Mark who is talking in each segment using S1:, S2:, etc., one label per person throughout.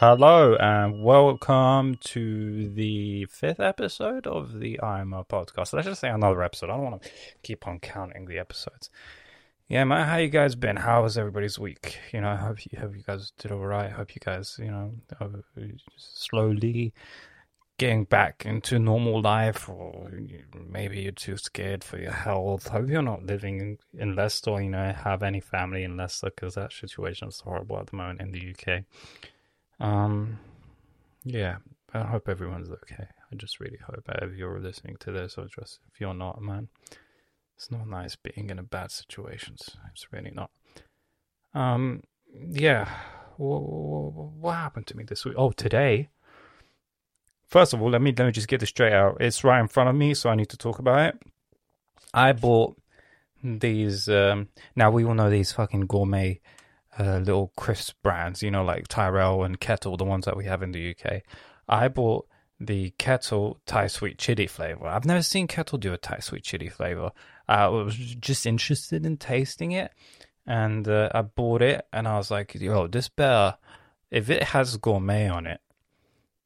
S1: Hello and welcome to the fifth episode of the IMO podcast. Let's just say another episode. I don't want to keep on counting the episodes. Yeah, man, how you guys been? How was everybody's week? You know, I hope you hope you guys did all right. I Hope you guys, you know, slowly getting back into normal life, or maybe you're too scared for your health. Hope you're not living in, in Leicester. You know, have any family in Leicester because that situation is horrible at the moment in the UK. Um, yeah, I hope everyone's okay. I just really hope if you're listening to this, or just if you're not, man, it's not nice being in a bad situation. It's really not. Um, yeah. What, what happened to me this week? Oh, today. First of all, let me let me just get this straight out. It's right in front of me, so I need to talk about it. I bought these. Um, now we all know these fucking gourmet uh, little crisp brands, you know, like Tyrrell and Kettle, the ones that we have in the UK. I bought the Kettle Thai sweet chili flavor. I've never seen Kettle do a Thai sweet chili flavor. I was just interested in tasting it, and uh, I bought it, and I was like, "Yo, this better if it has gourmet on it."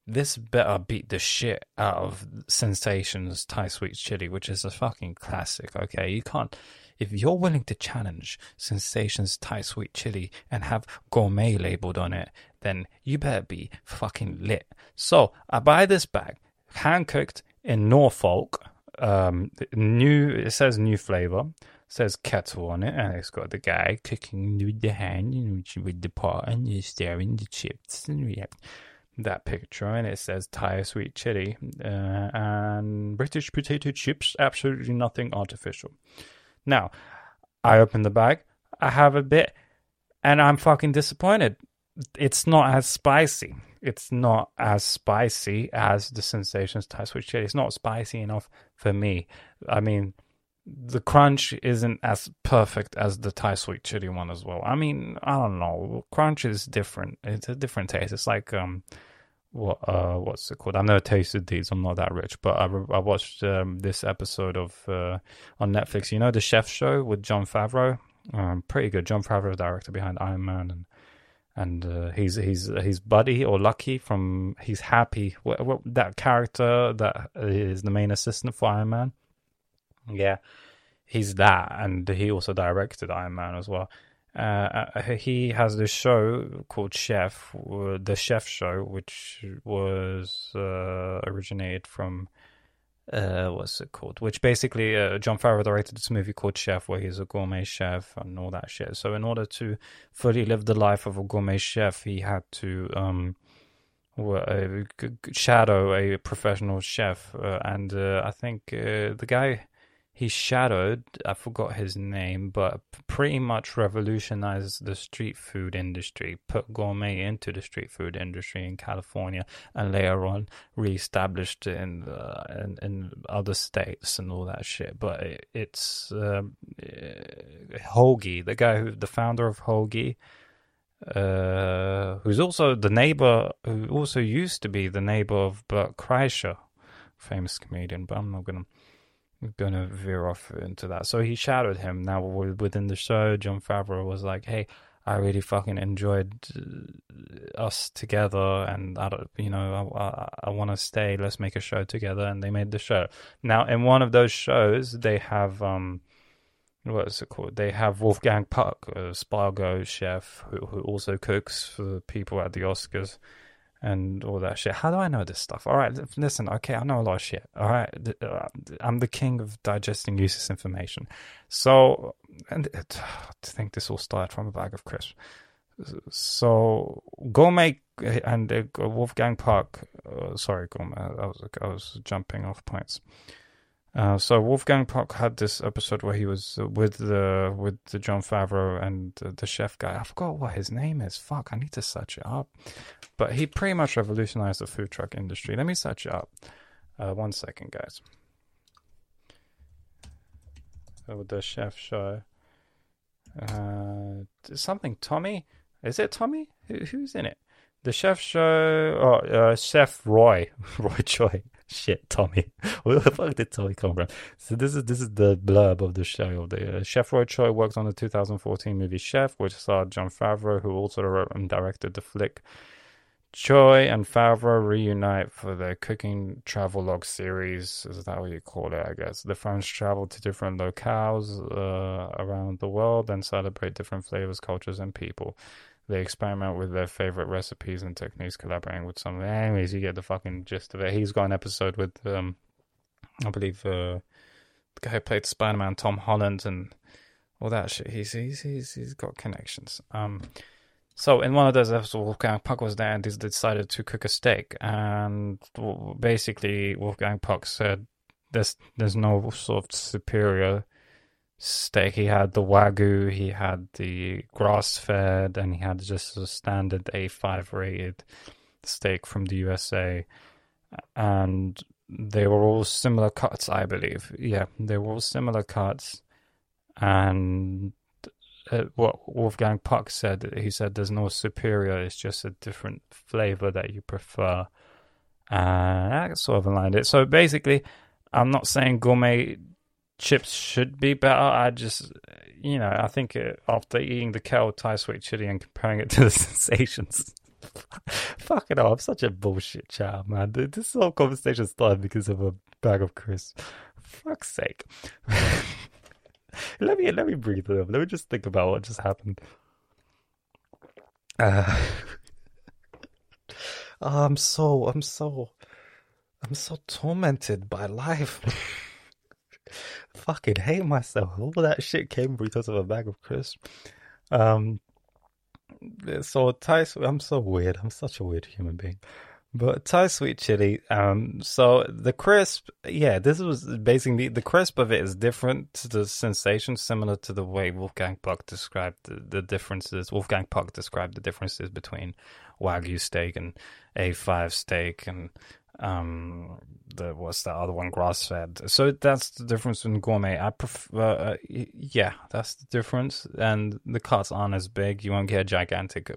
S1: This better beat the shit out of Sensations Thai Sweet Chili, which is a fucking classic. Okay, you can't if you're willing to challenge Sensations Thai Sweet Chili and have gourmet labeled on it, then you better be fucking lit. So I buy this bag, hand cooked in Norfolk. Um, new. It says new flavor. says kettle on it, and it's got the guy cooking with the hand, know, with the pot, and you're staring the chips, and we have that picture, and it says Thai sweet chili uh, and British potato chips. Absolutely nothing artificial. Now, I open the bag, I have a bit, and I'm fucking disappointed. It's not as spicy. It's not as spicy as the Sensations Thai Sweet Chili. It's not spicy enough for me. I mean, the crunch isn't as perfect as the Thai Sweet Chili one as well. I mean, I don't know. Crunch is different. It's a different taste. It's like um, what uh what's it called? I've never tasted these. I'm not that rich, but I, I watched um, this episode of uh, on Netflix. You know the Chef Show with Jon Favreau. Um, pretty good. Jon Favreau, director behind Iron Man, and and uh, he's he's he's Buddy or Lucky from he's Happy. What, what, that character that is the main assistant for Iron Man. Yeah, he's that, and he also directed Iron Man as well. Uh, uh, he has this show called Chef, the Chef Show, which was uh, originated from uh, what's it called? Which basically uh, Jon Favreau directed this movie called Chef, where he's a gourmet chef and all that shit. So in order to fully live the life of a gourmet chef, he had to um, shadow a professional chef, uh, and uh, I think uh, the guy he shadowed, I forgot his name, but pretty much revolutionized the street food industry, put gourmet into the street food industry in California, and later on reestablished it in, uh, in, in other states and all that shit. But it, it's um, uh, Kogi, the guy who, the founder of Kogi, uh, who's also the neighbor, who also used to be the neighbor of Bert Kreischer, famous comedian, but I'm not gonna going to veer off into that. So he shadowed him. Now within the show, Jon Favreau was like, "Hey, I really fucking enjoyed uh, us together, and I don't, you know, I, I, I want to stay. Let's make a show together." And they made the show. Now, in one of those shows, they have um, what is it called? They have Wolfgang Puck, a Spago chef, who who also cooks for people at the Oscars and all that shit. How do I know this stuff? All right, listen, okay, I know a lot of shit. All right, uh, I'm the king of digesting useless information. So, and it, to think this all started from a bag of crisps. So, Gourmet and uh, Wolfgang Puck, uh, sorry, Gourmet, I was, I was jumping off points. Uh, so Wolfgang Puck had this episode where he was with the with the Jon Favreau and the chef guy. I forgot what his name is. Fuck, I need to search it up. But he pretty much revolutionized the food truck industry. Let me search it up. Uh, one second, guys. Oh, the chef show. Uh, something Tommy. Is it Tommy? Who, who's in it? The chef show. Oh, uh, Chef Roy. Roy Choi shit, Tommy. Where the fuck did Tommy come from? So this is this is the blurb of the show. The uh, Chef Roy Choi worked on the 2014 movie Chef, which starred Jon Favreau, who also wrote and directed the flick Choi and Favreau reunite for their cooking travel log series. Is that what you call it? I guess the friends travel to different locales uh, around the world and celebrate different flavors, cultures, and people. They experiment with their favorite recipes and techniques, collaborating with some. Anyways, you get the fucking gist of it. He's got an episode with, um, I believe, uh, the guy who played Spider Man, Tom Holland, and all that shit. He's he's he's, he's got connections. Um. So in one of those episodes, Wolfgang Puck was there and they decided to cook a steak. And basically, Wolfgang Puck said, "There's there's no sort of superior steak. He had the wagyu, he had the grass fed, and he had just a standard A5 rated steak from the USA. And they were all similar cuts, I believe. Yeah, they were all similar cuts. And uh, what Wolfgang Puck said. He said there's no superior; it's just a different flavor that you prefer. And uh, that sort of aligned it. So basically, I'm not saying gourmet chips should be better. I just, you know, I think it, after eating the kale Thai sweet chili and comparing it to the sensations. Fuck it all. I'm such a bullshit child, man. This whole conversation started because of a bag of crisps. Fuck's sake. let me let me breathe. Let me just think about what just happened. Uh, oh, I'm so I'm so I'm so tormented by life. Fucking hate myself. All that shit came because of a bag of crisps. Um. So Tyson, I'm so weird. I'm such a weird human being. But Thai sweet chili. Um, so the crisp, yeah, this was basically the crisp of it is different to the sensation, similar to the way Wolfgang Puck described the, the differences. Wolfgang Puck described the differences between Wagyu steak and A5 steak and um the what's the other one? Grass fed so that's the difference in gourmet. I prefer uh, yeah that's the difference. And the cuts aren't as big. You won't get a gigantic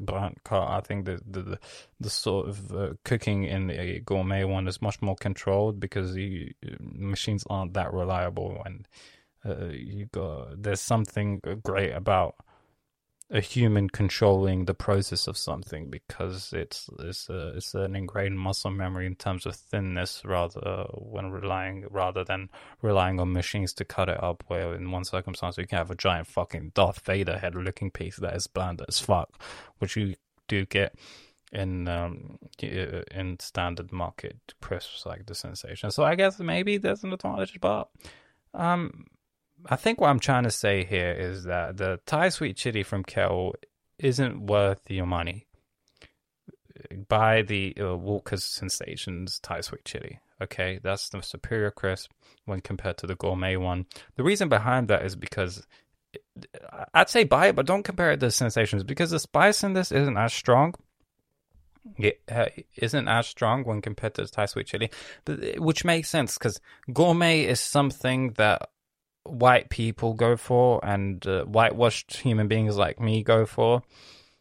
S1: cut. I think the the, the the sort of uh, cooking in a gourmet one is much more controlled because the machines aren't that reliable and uh, you got there's something great about a human controlling the process of something because it's it's a, it's an ingrained muscle memory in terms of thinness rather when relying rather than relying on machines to cut it up where in one circumstance you can have a giant fucking Darth Vader head looking piece that is bland as fuck which you do get in um, in standard market crisps like the sensation. So I guess maybe there's an advantage but um I think what I'm trying to say here is that the Thai sweet chili from Kel isn't worth your money. Buy the uh, Walker's Sensations Thai sweet chili. Okay, that's the superior crisp when compared to the gourmet one. The reason behind that is because I'd say buy it, but don't compare it to the Sensations because the spice in this isn't as strong. It uh, isn't as strong when compared to the Thai sweet chili, but, which makes sense because gourmet is something that white people go for and uh, whitewashed human beings like me go for.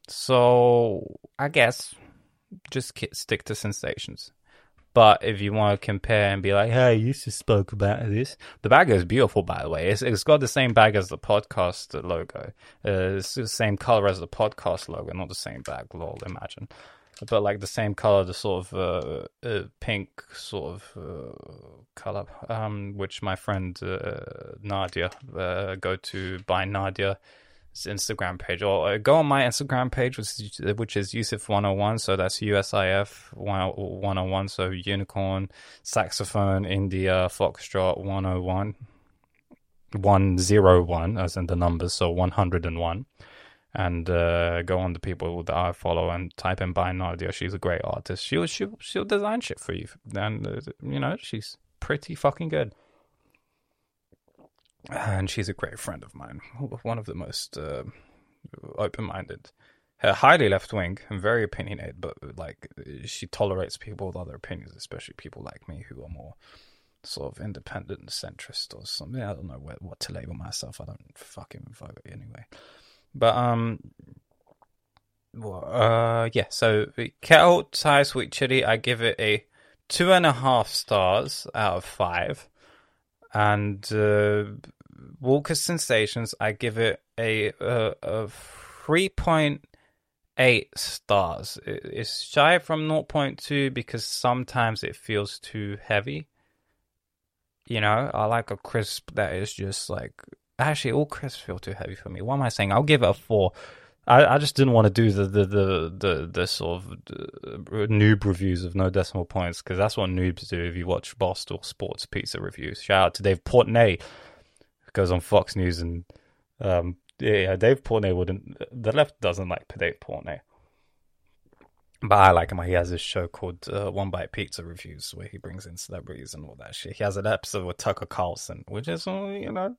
S1: So I guess just stick to sensations. But if you want to compare and be like, hey, you just spoke about this. The bag is beautiful, by the way. It's, it's got the same bag as the podcast logo. Uh, it's the same color as the podcast logo, not the same bag, lol, imagine but like the same color, the sort of uh, uh, pink sort of uh, color, um, which my friend uh, Nadia uh, go to buy Nadia's Instagram page, or uh, go on my Instagram page, which is, which is Yusuf one hundred and one. So that's USIF one hundred and one. So unicorn, saxophone, India, foxtrot one hundred one. 101 as in the numbers so 101 and uh, go on the people that I follow and type in by Nadia. She's a great artist. She'll she'll she'll design shit for you, and uh, you know she's pretty fucking good. And she's a great friend of mine, one of the most uh, open-minded, highly left-wing and very opinionated. But like, she tolerates people with other opinions, especially people like me who are more sort of independent and centrist or something. I don't know what, what to label myself. I don't fucking vote anyway. But um, uh, yeah. So kettle Thai sweet chili, I give it a two and a half stars out of five, and uh, Walker's Sensations, I give it a a, a three point eight stars. It's shy from 0.2 because sometimes it feels too heavy. You know, I like a crisp that is just like actually all crisps feel too heavy for me. What am I saying? I'll give it a four. I, I just didn't want to do the the the the, the sort of uh, noob reviews of no decimal points because that's what noobs do if you watch Barstool Sports Pizza reviews. Shout out to Dave Portnoy, goes on Fox News and um, yeah, Dave Portnoy wouldn't. The left doesn't like Dave Portnoy, but I like him. He has this show called uh, One Bite Pizza Reviews where he brings in celebrities and all that shit. He has an episode with Tucker Carlson, which is uh, you know,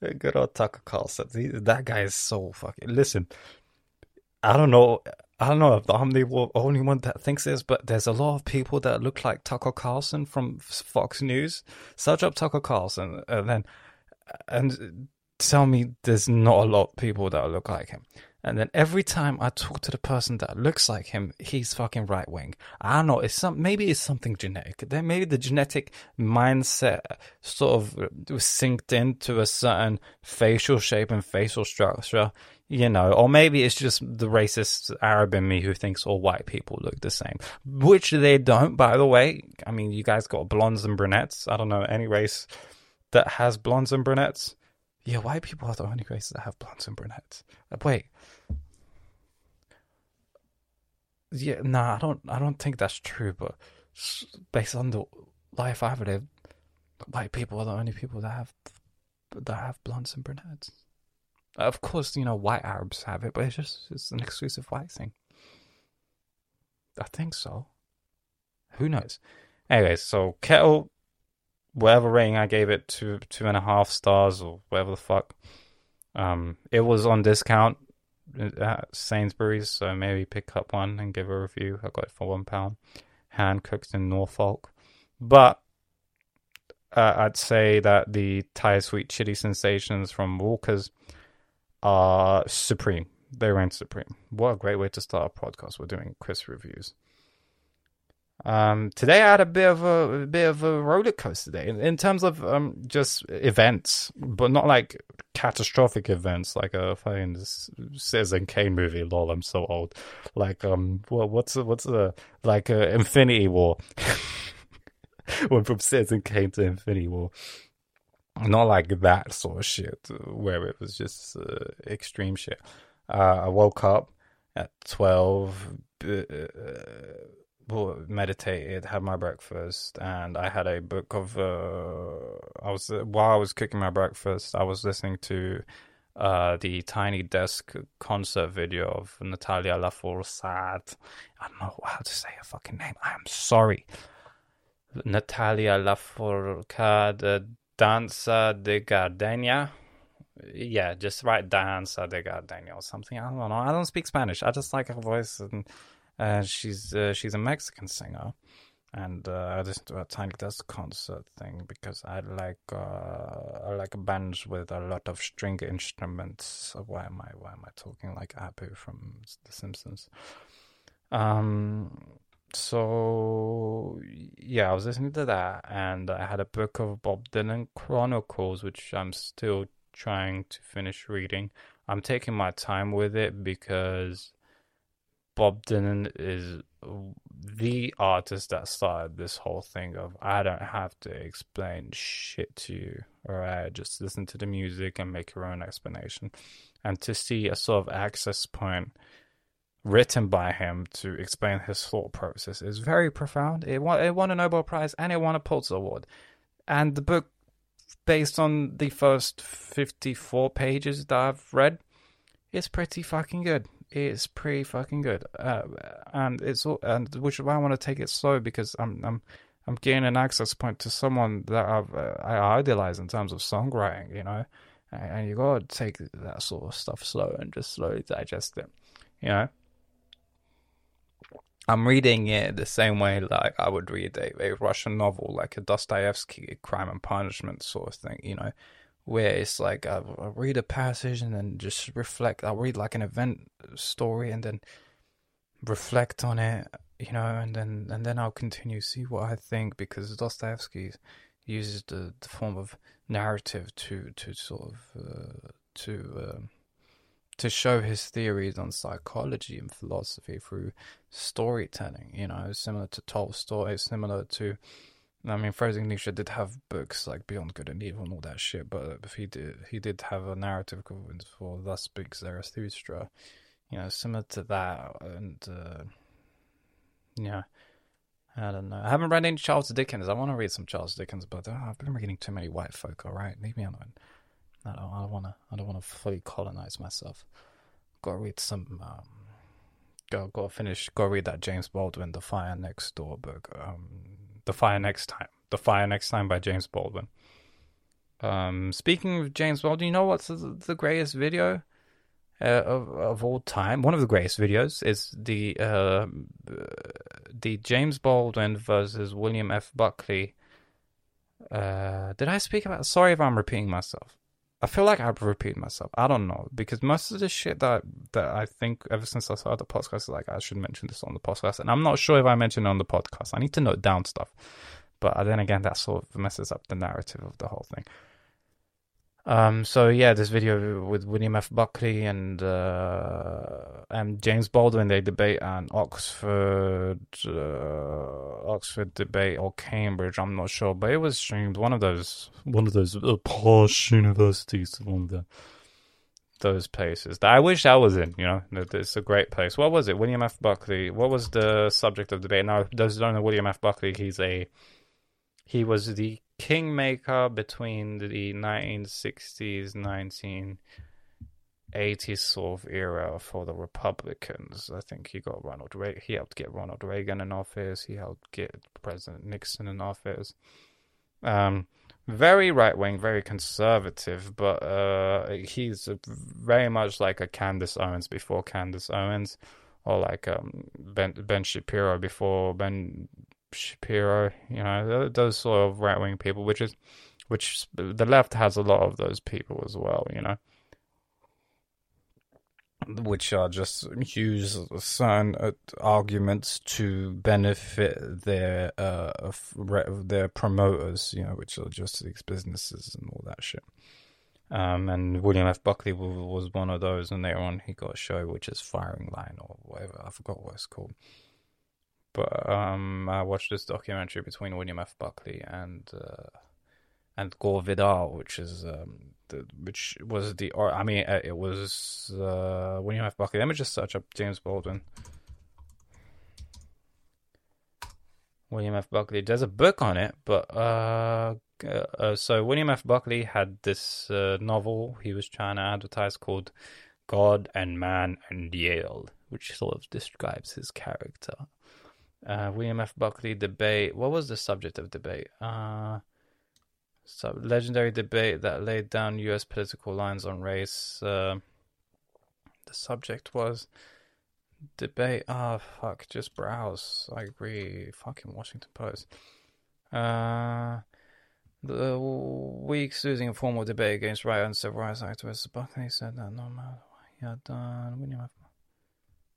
S1: good old Tucker Carlson. He, that guy is so fucking. Listen, I don't know. I don't know if I'm the only one that thinks this, but there's a lot of people that look like Tucker Carlson from Fox News. Search up Tucker Carlson, and then and tell me there's not a lot of people that look like him. And then every time I talk to the person that looks like him, he's fucking right wing. I don't know. It's some maybe it's something genetic. Then maybe the genetic mindset sort of synced into a certain facial shape and facial structure, you know. Or maybe it's just the racist Arab in me who thinks all white people look the same, which they don't. By the way, I mean you guys got blondes and brunettes. I don't know any race that has blondes and brunettes. Yeah, white people are the only races that have blondes and brunettes. Uh, wait. Yeah, no, nah, I don't. I don't think that's true. But based on the life I've lived, white people are the only people that have that have blondes and brunettes. Of course, you know, white Arabs have it, but it's just it's an exclusive white thing. I think so. Who knows? Anyways, so Kettle whatever rating I gave it, two two and a half stars or whatever the fuck. Um, it was on discount at Sainsbury's, so maybe pick up one and give a review. I got it for one pound, hand cooked in Norfolk. But uh, I'd say that the Thai sweet chili sensations from Walker's are supreme. They reign supreme. What a great way to start a podcast. We're doing quiz reviews. Um, today I had a bit of a, a, bit of a roller coaster day in, in terms of um, just events, but not like catastrophic events like a fucking Citizen Kane movie. Lol, I'm so old. Like um, what's the, what's the like uh, Infinity War? Went from Citizen Kane to Infinity War. Not like that sort of shit where it was just uh, extreme shit. Uh, I woke up at twelve. Uh, meditated, had my breakfast, and I had a book of. Uh, I was while I was cooking my breakfast, I was listening to uh, the Tiny Desk concert video of Natalia Lafourcade. I don't know how to say her fucking name. I am sorry. Natalia Lafourcade, Danza de Gardenia. Yeah, just write Danza de Gardenia or something. I don't know. I don't speak Spanish. I just like her voice and uh, she's uh, she's a Mexican singer, and uh, I listened to a Tiny Desk concert thing because I like uh, I like bands with a lot of string instruments. Why am I why am I talking like Apu from The Simpsons? Um. So yeah, I was listening to that, and I had a book of Bob Dylan Chronicles, which I'm still trying to finish reading. I'm taking my time with it because Bob Dylan is the artist that started this whole thing of I don't have to explain shit to you, alright? Just listen to the music and make your own explanation. And to see a sort of access point written by him to explain his thought process is very profound. It won, it won a Nobel Prize and it won a Pulitzer Award. And the book, based on the first 54 pages that I've read, is pretty fucking good it's pretty fucking good. Uh, and it's all, and which is why I want to take it slow because I'm I'm I'm getting an access point to someone that I've uh, I idolize in terms of songwriting, you know, and, and you gotta take that sort of stuff slow and just slowly digest it, you know. I'm reading it the same way like I would read a, a Russian novel, like a Dostoevsky Crime and Punishment sort of thing, you know where it's like I'll, I'll, read a passage and then just reflect. I'll read like an event story and then reflect on it, you know, and then and then I'll continue see what I think because Dostoevsky uses the, the form of narrative to to sort of uh, to uh, to show his theories on psychology and philosophy through storytelling. You know, similar to Tolstoy, similar to. I mean, Friedrich Nietzsche did have books like Beyond Good and Evil and all that shit, but he did he did have a narrative equivalent for Thus Speaks Zarathustra, you know, similar to that, and uh, yeah, I don't know. I haven't read any Charles Dickens. I want to read some Charles Dickens, but uh, I've been reading too many white folk. All right, leave me alone. I don't. Want to. I don't want to fully colonize myself. Got to read some. Um, go. Got to finish. Got to read that James Baldwin, The Fire Next Door book. Um, The Fire Next Time. The Fire Next Time by James Baldwin. Um, speaking of James Baldwin, you know what's the, the greatest video uh, of of all time? One of the greatest videos is the uh, the James Baldwin versus William F. Buckley. Uh, did I speak about? Sorry if I'm repeating myself. I feel like I've repeated myself. I don't know because most of the shit that that I think ever since I started the podcast is like I should mention this on the podcast, and I'm not sure if I mentioned it on the podcast. I need to note down stuff, but then again, that sort of messes up the narrative of the whole thing. Um, so yeah, this video with William F. Buckley and uh, and James Baldwin they debate an Oxford uh, Oxford debate or Cambridge, I'm not sure, but it was streamed one of those one of those uh, posh universities, one of the those places that I wish I was in. You know, it's a great place. What was it? William F. Buckley. What was the subject of debate? Now, those don't know William F. Buckley, he's a he was the kingmaker between the 1960s, 1980s sort of era for the Republicans. I think he got Ronald. He helped get Ronald Reagan in office. He helped get President Nixon in office. Um, very right wing, very conservative, but uh, he's very much like a Candace Owens before Candace Owens, or like um, Ben Ben Shapiro before Ben Shapiro, you know, those sort of right wing people, which is, which the left has a lot of those people as well, you know, which are just use certain uh, arguments to benefit their uh their promoters, you know, which are just these businesses and all that shit. Um, and William F. Buckley was one of those, and later on he got a show which is Firing Line or whatever. I forgot what it's called. But um, I watched this documentary between William F. Buckley and uh, and Gore Vidal, which is um, the, which was the or I mean uh, it was uh, William F. Buckley. Let me just search up James Baldwin. William F. Buckley. There's a book on it, but uh, uh, so William F. Buckley had this uh, novel he was trying to advertise called God and Man and Yale, which sort of describes his character. Uh, William F. Buckley debate. What was the subject of debate? Uh, so legendary debate that laid down U.S. political lines on race. Uh, the subject was debate. Ah, oh, fuck. Just browse. I agree. Fucking Washington Post. Uh, the week's losing a formal debate against right and civil rights activists. Buckley said that no matter what he had done, William F.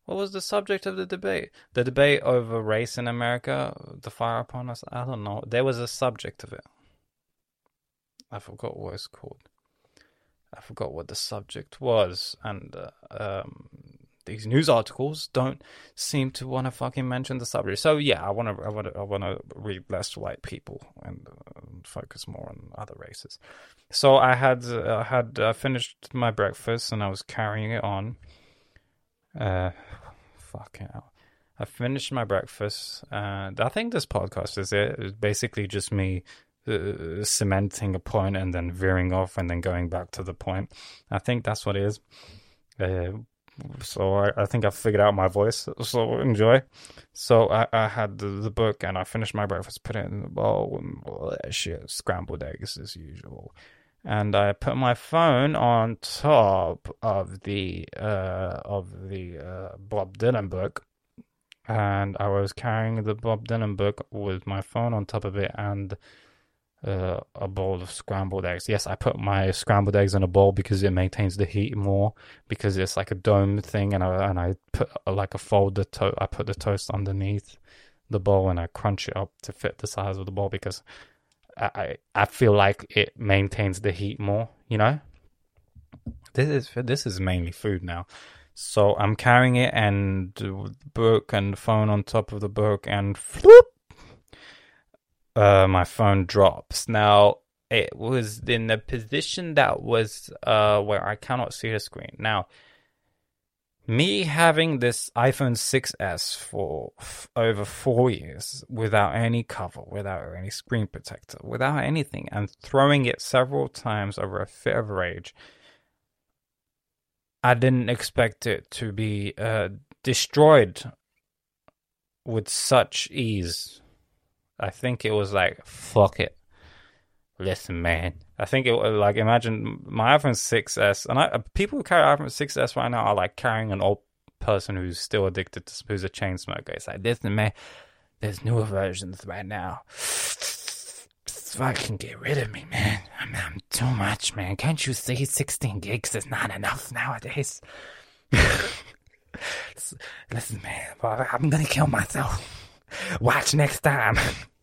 S1: What was the subject of the debate? The debate over race in America, the fire upon us? I don't know. There was a subject of it. I forgot what it's called. I forgot what the subject was. And uh, um, these news articles don't seem to want to fucking mention the subject. So yeah, I want to, I want to, I want to read less white people and uh, focus more on other races. So I had, uh, I had uh, finished my breakfast and I was carrying it on. Uh, fucking hell. I finished my breakfast, and I think this podcast is it. It's basically just me uh, cementing a point and then veering off and then going back to the point. I think that's what it is. Uh, so I, I think I figured out my voice. So enjoy. So I, I had the, the book and I finished my breakfast, put it in the bowl, and shit, scrambled eggs as usual and I put my phone on top of the uh, of the uh, Bob Dylan book, and I was carrying the Bob Dylan book with my phone on top of it and uh, a bowl of scrambled eggs. Yes, I put my scrambled eggs in a bowl because it maintains the heat more because it's like a dome thing, and I and I put uh, like a fold the I put the toast underneath the bowl and I crunch it up to fit the size of the bowl because I I feel like it maintains the heat more, you know. this is this is mainly food now. So I'm carrying it and the book and the phone on top of the book and floop, uh, my phone drops. Now it was in a position that was uh where I cannot see the screen. Now me having this iPhone 6s for f- over four years without any cover, without any screen protector, without anything, and throwing it several times over a fit of rage, I didn't expect it to be uh, destroyed with such ease. I think it was like, fuck it. Listen, man. I think it was like imagine my iPhone 6s, and I uh, people who carry iPhone 6s right now are like carrying an old person who's still addicted to who's a chain smoker. It's like listen, man. There's newer versions right now. Fucking get rid of me, man. I'm, I'm too much, man. Can't you see 16 gigs is not enough nowadays? Listen, man. I'm gonna kill myself. Watch next time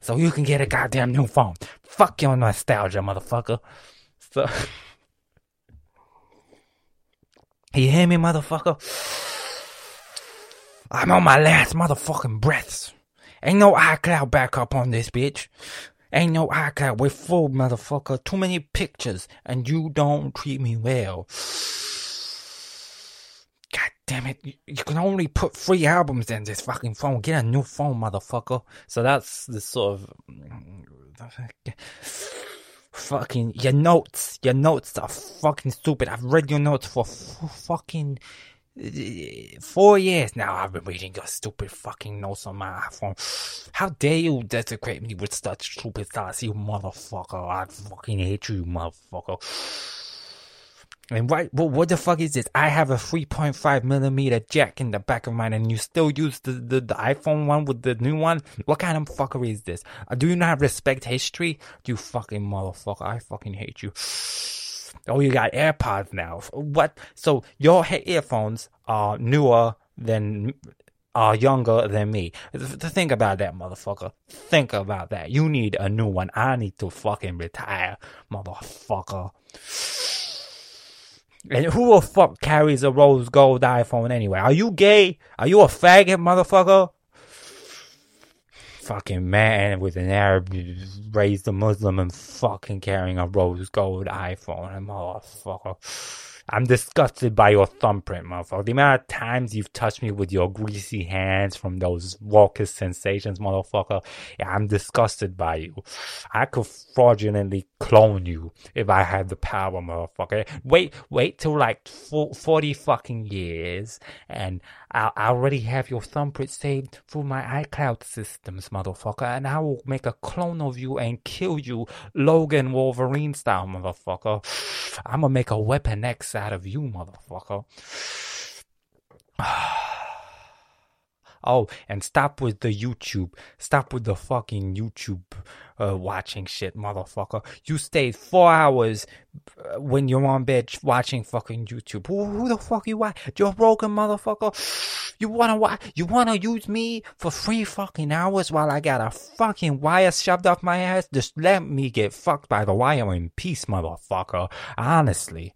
S1: so you can get a goddamn new phone. Fuck your nostalgia, motherfucker. So, you hear me, motherfucker? I'm on my last motherfucking breaths. Ain't no iCloud backup on this bitch. Ain't no iCloud. We're full, motherfucker. Too many pictures, and you don't treat me well damn it, you, you, can only put three albums in this fucking phone. Get a new phone, motherfucker. So that's the sort of fucking your notes. Your notes are fucking stupid. I've read your notes for f- fucking uh, four years now. I've been reading your stupid fucking notes on my iPhone. How dare you desecrate me with such stupid thoughts, you motherfucker? I fucking hate you, motherfucker. And what, well, what the fuck is this? I have a 3.5 millimeter jack in the back of mine, and you still use the, the, the iPhone one with the new one? What kind of fuckery is this? Uh, do you not respect history? You fucking motherfucker. I fucking hate you. Oh, you got AirPods now. What? So your earphones are newer than are younger than me. Think about that, motherfucker. Think about that. You need a new one. I need to fucking retire, motherfucker. And who the fuck carries a rose gold iPhone anyway? Are you gay? Are you a faggot, motherfucker? Fucking man with an Arab raised a Muslim and fucking carrying a rose gold iPhone, motherfucker. I'm disgusted by your thumbprint, motherfucker. The amount of times you've touched me with your greasy hands from those raucous sensations, motherfucker. Yeah, I'm disgusted by you. I could fraudulently clone you if I had the power, motherfucker. Wait, wait till like 40 fucking years and I already have your thumbprint saved through my iCloud systems, motherfucker, and I will make a clone of you and kill you, Logan Wolverine style, motherfucker. I'm gonna make a Weapon X out of you, motherfucker. Oh, and stop with the YouTube. Stop with the fucking YouTube uh, watching shit, motherfucker. You stayed four hours uh, when you're on bed watching fucking YouTube. Who, who the fuck you watch? Joe Rogan, motherfucker. You wanna watch? You wanna use me for three fucking hours while I got a fucking wire shoved up my ass? Just let me get fucked by the wire in peace, motherfucker. Honestly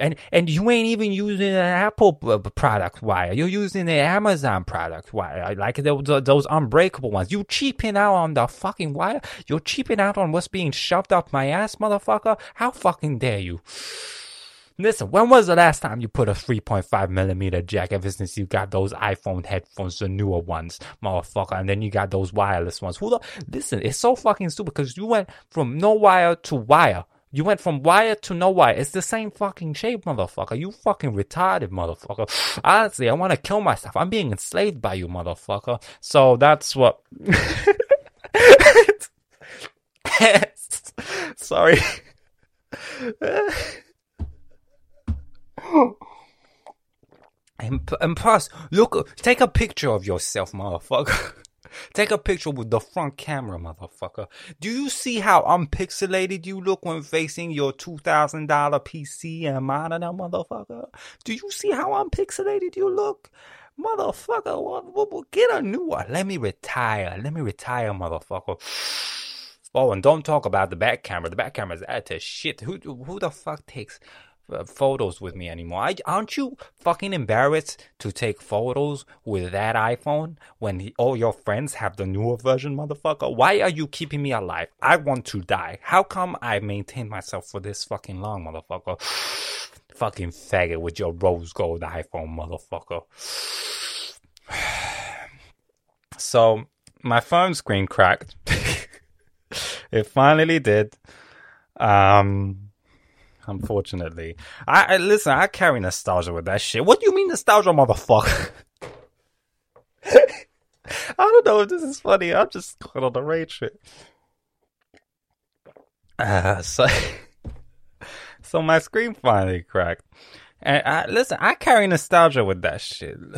S1: and and you ain't even using an Apple product wire. You're using the Amazon product wire, like those, those unbreakable ones. You cheaping out on the fucking wire. You're cheaping out on what's being shoved up my ass, motherfucker. How fucking dare you? Listen, when was the last time you put a 3.5 millimeter jack ever since you got those iPhone headphones, the newer ones, motherfucker, and then you got those wireless ones? Who the, listen, it's so fucking stupid because you went from no wire to wire you went from wire to no wire. It's the same fucking shape, motherfucker. You fucking retarded, motherfucker. Honestly, I want to kill myself. I'm being enslaved by you, motherfucker. So that's what. Sorry. and, and plus, look, take a picture of yourself, motherfucker. Take a picture with the front camera, motherfucker. Do you see how unpixelated you look when facing your $2,000 PC and monitor, motherfucker? Do you see how unpixelated you look? Motherfucker, get a new one. Let me retire. Let me retire, motherfucker. Oh, and don't talk about the back camera. The back camera's at to shit. Who who the fuck takes uh, photos with me anymore? I, aren't you fucking embarrassed to take photos with that iPhone when he, all your friends have the newer version, motherfucker? Why are you keeping me alive? I want to die. How come I maintained myself for this fucking long, motherfucker? fucking faggot with your rose gold iPhone, motherfucker. so my phone screen cracked. it finally did. Um, unfortunately, I, I, listen. I carry nostalgia with that shit. What do you mean nostalgia, motherfucker? I don't know if this is funny. I'm just caught on the rage shit. Uh, so, so my screen finally cracked. And I, listen, I carry nostalgia with that shit.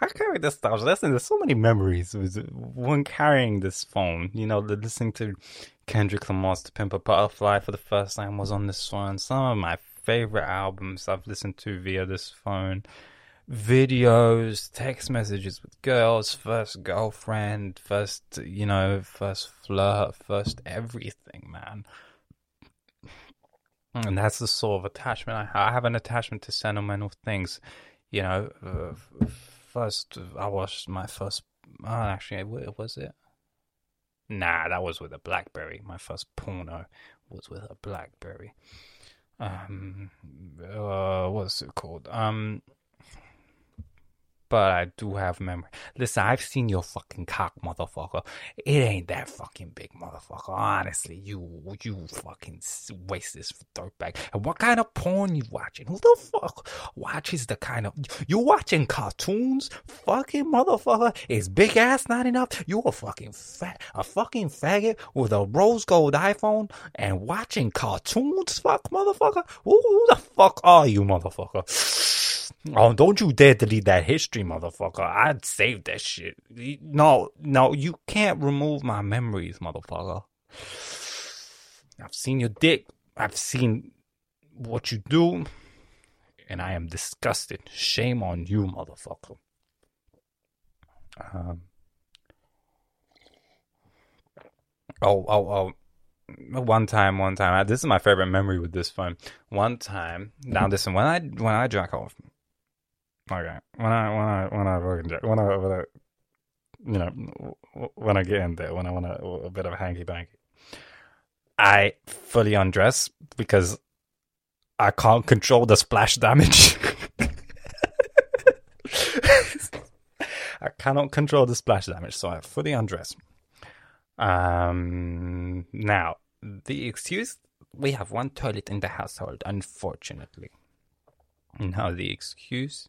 S1: I carry nostalgia. Listen, there's so many memories when carrying this phone. You know, listening to Kendrick Lamar's "To Pimp a Butterfly" for the first time was on this one. Some of my favorite albums I've listened to via this phone. Videos, text messages with girls, first girlfriend, first, you know, first flirt, first everything, man. And that's the sort of attachment I have. I have an attachment to sentimental things. You know, uh, first I watched my first. Oh, actually, was it? Nah, that was with a BlackBerry. My first porno was with a BlackBerry. Um, uh, what's it called? Um, but I do have memory. Listen, I've seen your fucking cock, motherfucker. It ain't that fucking big, motherfucker. Honestly, you you fucking waste this dirtbag. And what kind of porn you watching? Who the fuck watches the kind of you watching cartoons? Fucking motherfucker, is big ass not enough? You a fucking fat, a fucking faggot with a rose gold iPhone and watching cartoons? Fuck, motherfucker. Who, who the fuck are you, motherfucker? Oh, don't you dare delete that history, motherfucker. I'd save that shit. No, no, you can't remove my memories, motherfucker. I've seen your dick. I've seen what you do. And I am disgusted. Shame on you, motherfucker. Um, oh, oh, oh one time, one time. This is my favorite memory with this phone. One time, now listen. When I when I jack off, Okay. When I when I when I fucking when I when I you know when I get in there when I want a, a bit of a hanky panky, I fully undress because I can't control the splash damage. I cannot control the splash damage, so I fully undress. Um, now the excuse we have one toilet in the household, unfortunately. Now the excuse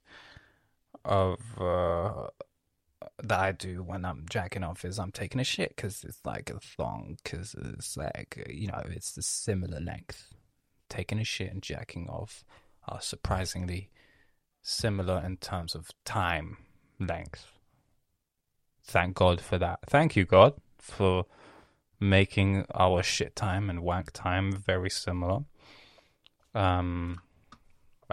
S1: of uh, that I do when I'm jacking off is I'm taking a shit because it's like a thong because it's like you know it's the similar length. Taking a shit and jacking off are surprisingly similar in terms of time length. Thank God for that. Thank you, God, for making our shit time and wank time very similar. Um,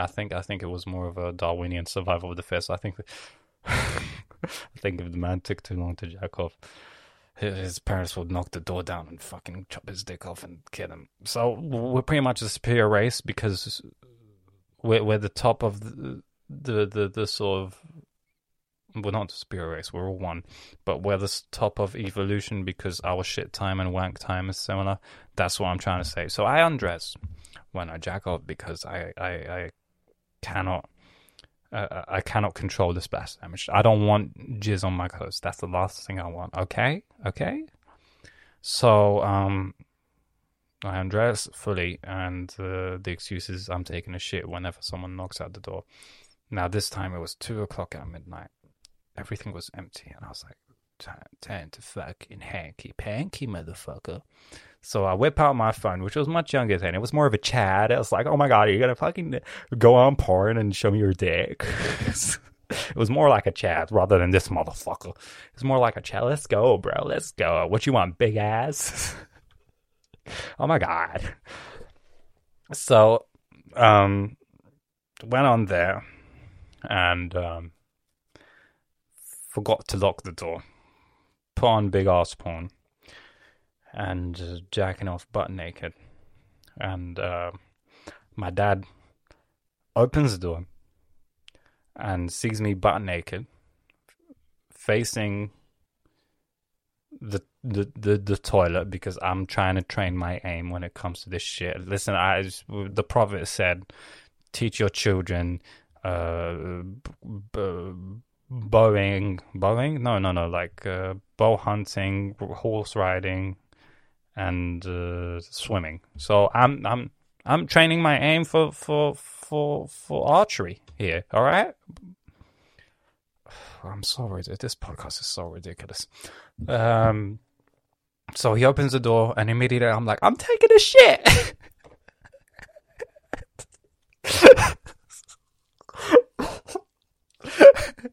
S1: I think I think it was more of a Darwinian survival of the fittest. I think I think if the man took too long to jack off, his parents would knock the door down and fucking chop his dick off and kill him. So we're pretty much a superior race because we're we're the top of the the the, the sort of we're not the superior race, we're all one, but we're the top of evolution because our shit time and wank time is similar. That's what I'm trying to say. So I undress when I jack off because I, I, I cannot uh, I cannot control the splash damage. I don't want jizz on my clothes. That's the last thing I want. Okay, okay. So um, I undress fully, and uh, the excuse is I'm taking a shit whenever someone knocks at the door. Now this time it was two o'clock at midnight. Everything was empty, and I was like, "Time to fucking hanky panky, motherfucker." So I whip out my phone, which was much younger then. It was more of a chat. It was like, oh my God, are you to fucking go on porn and show me your dick? it was more like a chat rather than this motherfucker. It's more like a chat. Let's go, bro. Let's go. What you want, big ass? oh my God. So, um, went on there and, um, forgot to lock the door on big ass porn and uh, jacking off butt naked. And uh, my dad opens the door and sees me butt naked, facing the the the, the toilet because I'm trying to train my aim when it comes to this shit. Listen, I the prophet said, teach your children uh b- bowing bowing no no no like uh, bow hunting horse riding and uh, swimming. So i'm i'm i'm training my aim for for for for archery here all right? I'm sorry this podcast is so ridiculous. Um so he opens the door and immediately i'm like i'm taking a shit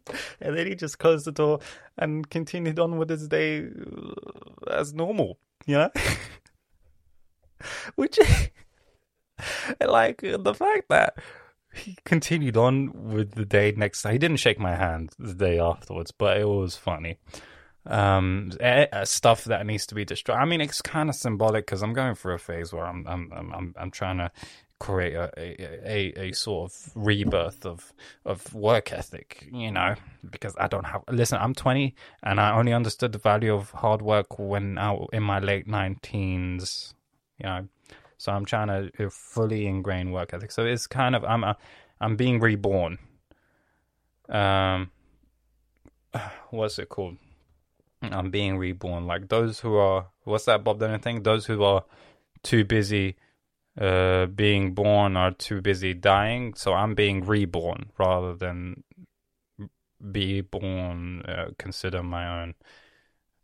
S1: and then he just closed the door and continued on with his day uh, as normal, you know? Which, like, the fact that he continued on with the day next. He didn't shake my hand the day afterwards, but it was funny. Um, stuff that needs to be destroyed. I mean, it's kind of symbolic because I'm going through a phase where I'm, I'm, I'm, I'm trying to create a, a, a, sort of rebirth of of work ethic, you know, because I don't have. Listen, I'm 20 and I only understood the value of hard work when I in my late 19s, you know. So I'm trying to fully ingrain work ethic. So it's kind of I'm I'm being reborn. Um, what's it called? I'm being reborn. Like those who are what's that Bob Dylan thing? Those who are too busy uh, being born are too busy dying. So I'm being reborn rather than be born. Uh, consider my own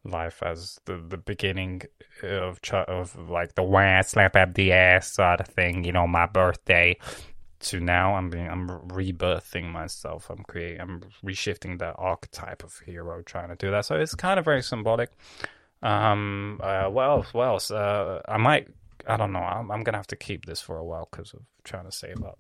S1: life as the the beginning of of like the I slap up the ass sort of thing. You know, my birthday. To now, I'm being I'm rebirthing myself. I'm creating I'm reshifting that archetype of hero, trying to do that. So it's kind of very symbolic. Um, uh? What else? Uh, I might I don't know. I'm, I'm gonna have to keep this for a while because of trying to save up.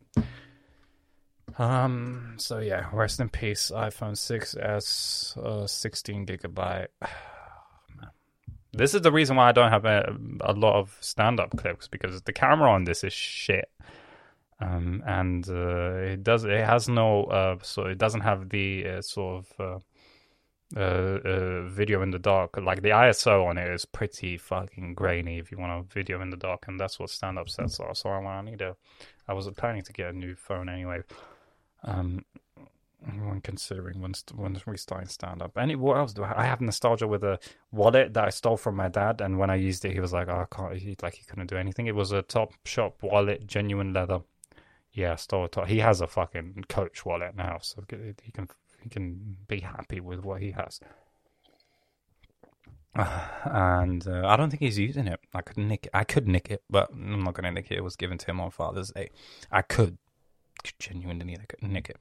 S1: Um. So yeah, rest in peace, iPhone 6s, uh, 16 gigabyte. this is the reason why I don't have a, a lot of stand-up clips because the camera on this is shit. Um, and uh, it does it has no uh, so it doesn't have the uh, sort of uh, uh, uh, video in the dark. Like the ISO on it is pretty fucking grainy if you want a video in the dark, and that's what stand up sets are. So I, I need a. I was planning to get a new phone anyway. Um, when considering when when restarting stand up. Any what else do I, I have nostalgia with a wallet that I stole from my dad, and when I used it, he was like, "Oh, I can't." He like he couldn't do anything. It was a top shop wallet, genuine leather. Yeah, stole it. He has a fucking Coach wallet now, so he can he can be happy with what he has. and uh, I don't think he's using it. I could nick it. I could nick it, but I'm not going to nick it. It was given to him on Father's Day. I could genuinely nick it.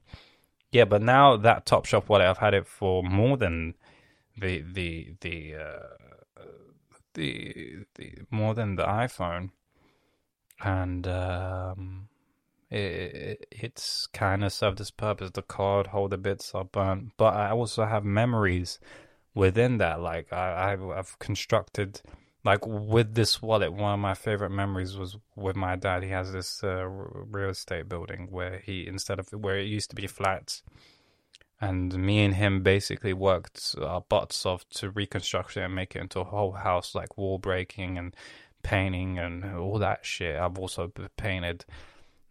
S1: Yeah, but now that Topshop wallet, I've had it for more than the the the uh, the the more than the iPhone, and um, it, it's kind of served its purpose. The card holder bits are burnt, but I also have memories within that. Like I, I've, constructed, like with this wallet, one of my favorite memories was with my dad. He has this uh, real estate building where he instead of where it used to be flats. And me and him basically worked our butts off to reconstruct it and make it into a whole house, like wall breaking and painting and all that shit. I've also painted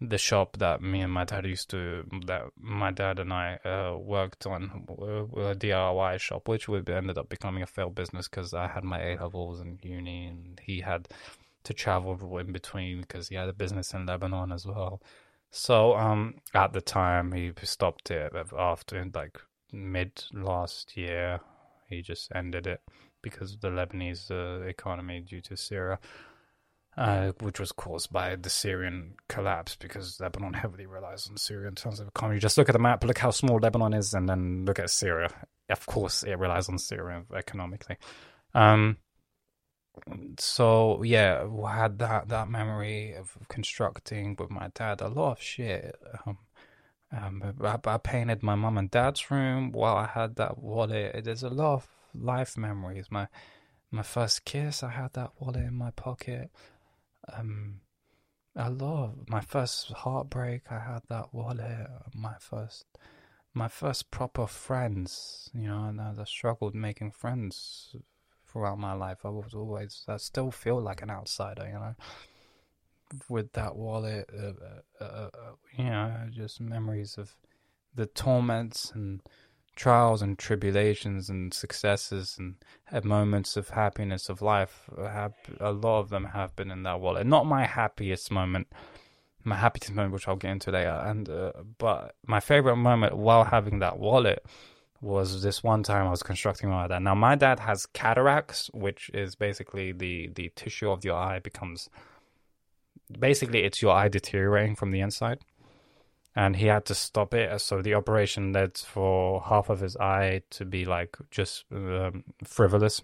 S1: the shop that me and my dad used to that my dad and I uh, worked on a DIY shop, which would ended up becoming a failed business because I had my A levels and uni, and he had to travel in between because he had a business in Lebanon as well. So um, at the time, he stopped it after like mid last year. He just ended it because of the Lebanese uh, economy due to Syria uh, which was caused by the Syrian collapse because Lebanon heavily relies on Syria in terms of economy. Just look at the map, look how small Lebanon is, and then look at Syria. Of course, it relies on Syria economically. Um, so yeah, I had that that memory of constructing with my dad a lot of shit. Um, um, I, I painted my mum and dad's room while I had that wallet. There's a lot of life memories. My my first kiss, I had that wallet in my pocket. Um, a lot. of My first heartbreak, I had that wallet. My first, my first proper friends. You know, and I struggled making friends throughout my life. I was always, I still feel like an outsider. You know with that wallet, uh, uh, uh, you know, just memories of the torments and trials and tribulations and successes and moments of happiness of life. Have, a lot of them have been in that wallet. Not my happiest moment, my happiest moment, which I'll get into later. And uh, but my favorite moment while having that wallet was this one time I was constructing my dad. Now my dad has cataracts, which is basically the the tissue of your eye becomes basically it's your eye deteriorating from the inside and he had to stop it. So the operation led for half of his eye to be like just um, frivolous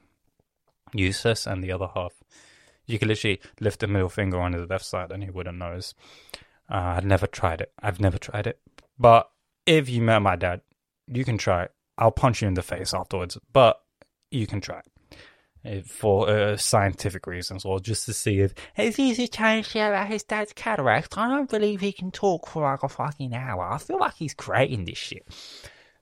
S1: useless and the other half you could literally lift a middle finger on his left side and he wouldn't notice. Uh, i'd never tried it. I've never tried it. But if you met my dad you can try it. I'll punch you in the face afterwards but you can try it for uh, scientific reasons or just to see if
S2: if he's a change about his dad's cataract. I don't believe he can talk for like a fucking hour. I feel like he's creating this shit.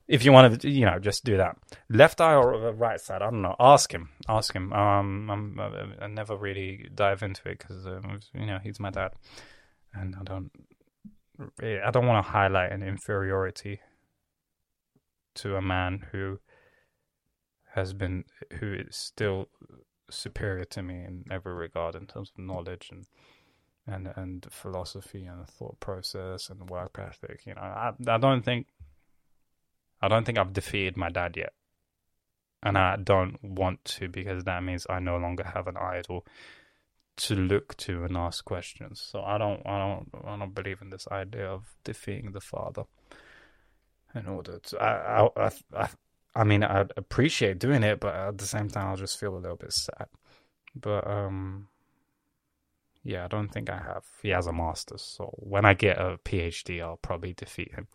S1: If you want to, you know, just do that. Left eye or right side? I don't know. Ask him. Ask him. Um, I'm, I never really dive into it because um, you know he's my dad, and I don't. I don't want to highlight an inferiority to a man who has been who is still superior to me in every regard in terms of knowledge and and and philosophy and thought process and work ethic. You know, I I don't think I don't think I've defeated my dad yet, and I don't want to because that means I no longer have an idol to look to and ask questions. So I don't I don't I don't believe in this idea of defeating the father in order to I I I, I mean, I'd appreciate doing it, but at the same time, I'll just feel a little bit sad. But um, yeah, I don't think I have. He has a master's, so when I get a PhD, I'll probably defeat him.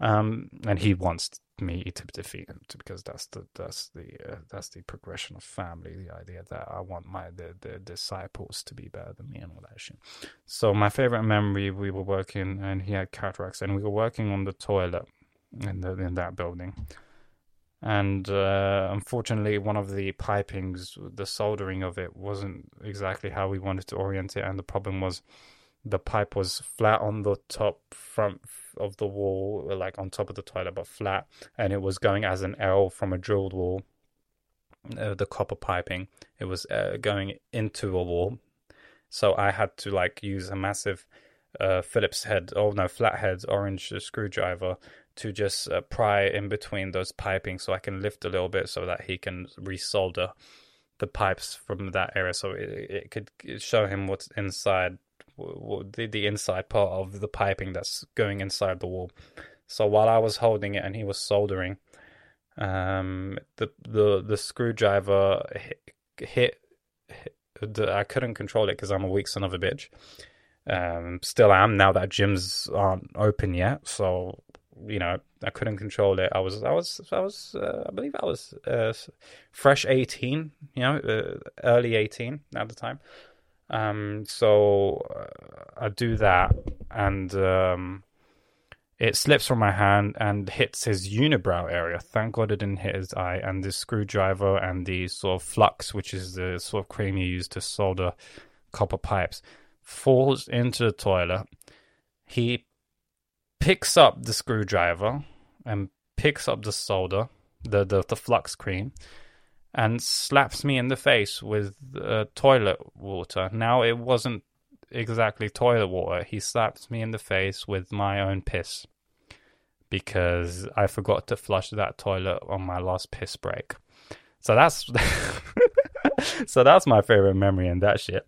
S1: Um, and he wants me to defeat him because that's the that's the uh, that's the progression of family. The idea that I want my the, the disciples to be better than me and all that shit. So my favorite memory, we were working, and he had cataracts, and we were working on the toilet in the in that building and uh, unfortunately one of the pipings the soldering of it wasn't exactly how we wanted to orient it. And the problem was the pipe was flat on the top front of the wall like on top of the toilet but flat. And it was going as an L from a drilled wall uh, the copper piping. It was uh, going into a wall. So i had to like use a massive uh, phillips head oh no flathead orange screwdriver to just uh, pry in between those piping so I can lift a little bit so that he can resolder the pipes from that area. So it, it could show him what's inside the, the inside part of the piping that's going inside the wall. So while I was holding it and he was soldering um the the the screwdriver hit, hit, hit the, I couldn't control it because I'm a weak son of a bitch. Um still am now that gyms aren't open yet. So you know, I couldn't control it. I was, I was, I was, uh, I believe I was uh, fresh eighteen, you know, uh, early eighteen at the time. Um, so uh, I do that, and um, it slips from my hand and hits his unibrow area. Thank God it didn't hit his eye. And the screwdriver and the sort of flux, which is the sort of cream you use to solder copper pipes, falls into the toilet. He picks up the screwdriver and picks up the solder, the, the, the flux cream, and slaps me in the face with uh, toilet water. Now, it wasn't exactly toilet water. He slaps me in the face with my own piss because I forgot to flush that toilet on my last piss break. So that's so that's my favorite memory and that shit.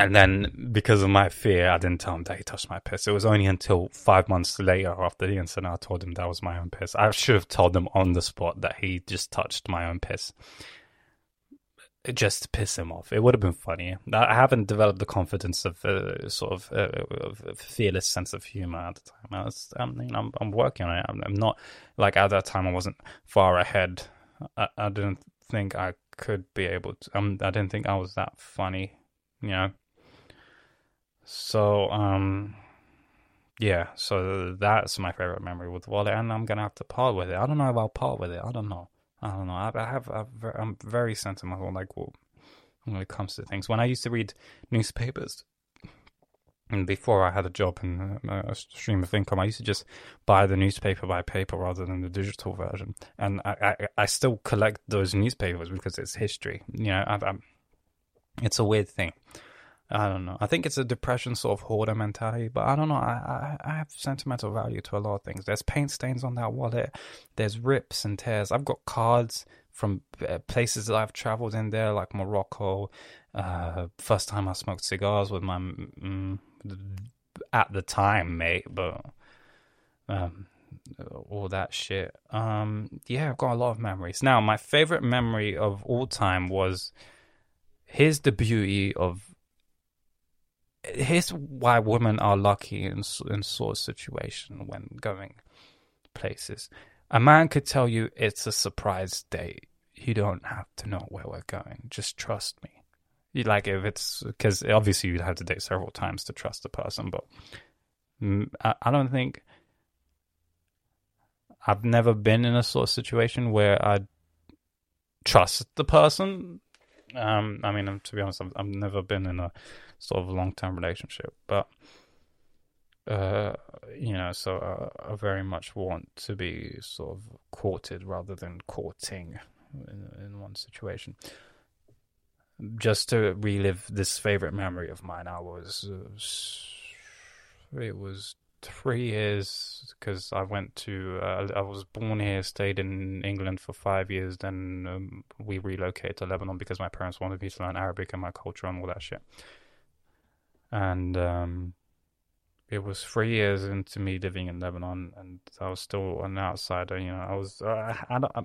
S1: And then, because of my fear, I didn't tell him that he touched my piss. It was only until five months later, after the incident, I told him that was my own piss. I should have told him on the spot that he just touched my own piss. just to piss him off. It would have been funny. I haven't developed the confidence of uh, sort of, uh, of fearless sense of humor at the time. I was, I mean, I'm, I'm working on it. I'm, I'm, not like at that time. I wasn't far ahead. I, I didn't think I could be able to. Um, I didn't think I was that funny, you know. So, um, yeah. So that's my favorite memory with Wallet, and I'm gonna have to part with it. I don't know if I'll part with it. I don't know. I don't know. I, I have. I'm very sentimental, like when it comes to things. When I used to read newspapers, and before I had a job in uh, a stream of income, I used to just buy the newspaper by paper rather than the digital version. And I, I, I still collect those newspapers because it's history. You know, I, I, it's a weird thing. I don't know. I think it's a depression sort of hoarder mentality, but I don't know. I, I, I have sentimental value to a lot of things. There's paint stains on that wallet. There's rips and tears. I've got cards from uh, places that I've traveled in there, like Morocco. Uh, first time I smoked cigars with my mm, at the time, mate. But um, all that shit. Um, yeah, I've got a lot of memories. Now, my favorite memory of all time was here's the beauty of here's why women are lucky in in sort of situation when going places. A man could tell you it's a surprise date. You don't have to know where we're going. Just trust me. You like if it's because obviously you'd have to date several times to trust the person, but I, I don't think I've never been in a sort of situation where I trust the person. Um, I mean, to be honest, I've, I've never been in a sort of long term relationship. But uh, you know, so I, I, very much want to be sort of courted rather than courting in, in one situation. Just to relive this favorite memory of mine, I was uh, it was three years because I went to uh, I was born here, stayed in England for five years, then um, we relocated to Lebanon because my parents wanted me to learn Arabic and my culture and all that shit and um, it was three years into me living in Lebanon, and I was still an outsider. You know, I was uh, I, I,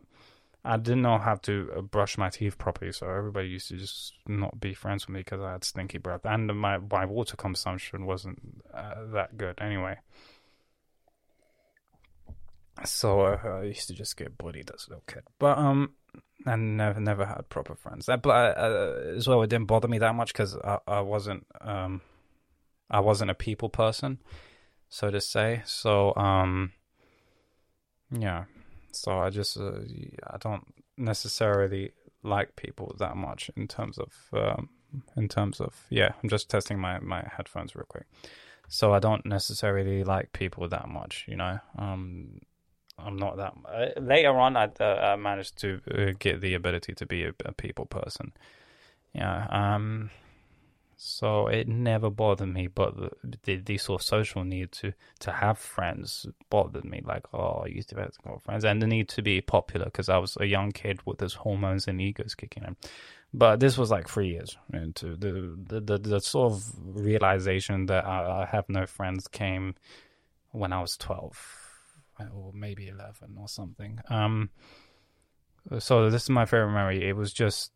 S1: I didn't know how to uh, brush my teeth properly, so everybody used to just not be friends with me because I had stinky breath, and my my water consumption wasn't uh, that good anyway. So uh, I used to just get bullied as a little kid, but um, I never never had proper friends. That, but uh, as well, it didn't bother me that much because I, I wasn't um I wasn't a people person, so to say. So um, yeah. So I just uh, I don't necessarily like people that much in terms of um, in terms of yeah. I'm just testing my my headphones real quick. So I don't necessarily like people that much, you know. Um, I'm not that. Uh, later on, I, uh, I managed to uh, get the ability to be a, a people person. Yeah. Um, so it never bothered me, but the, the, the, sort of social need to, to have friends bothered me. Like, oh, I used to have friends, and the need to be popular because I was a young kid with those hormones and egos kicking in. But this was like three years into the the, the, the sort of realization that I, I have no friends came when I was twelve or maybe eleven or something. Um, so this is my favorite memory. It was just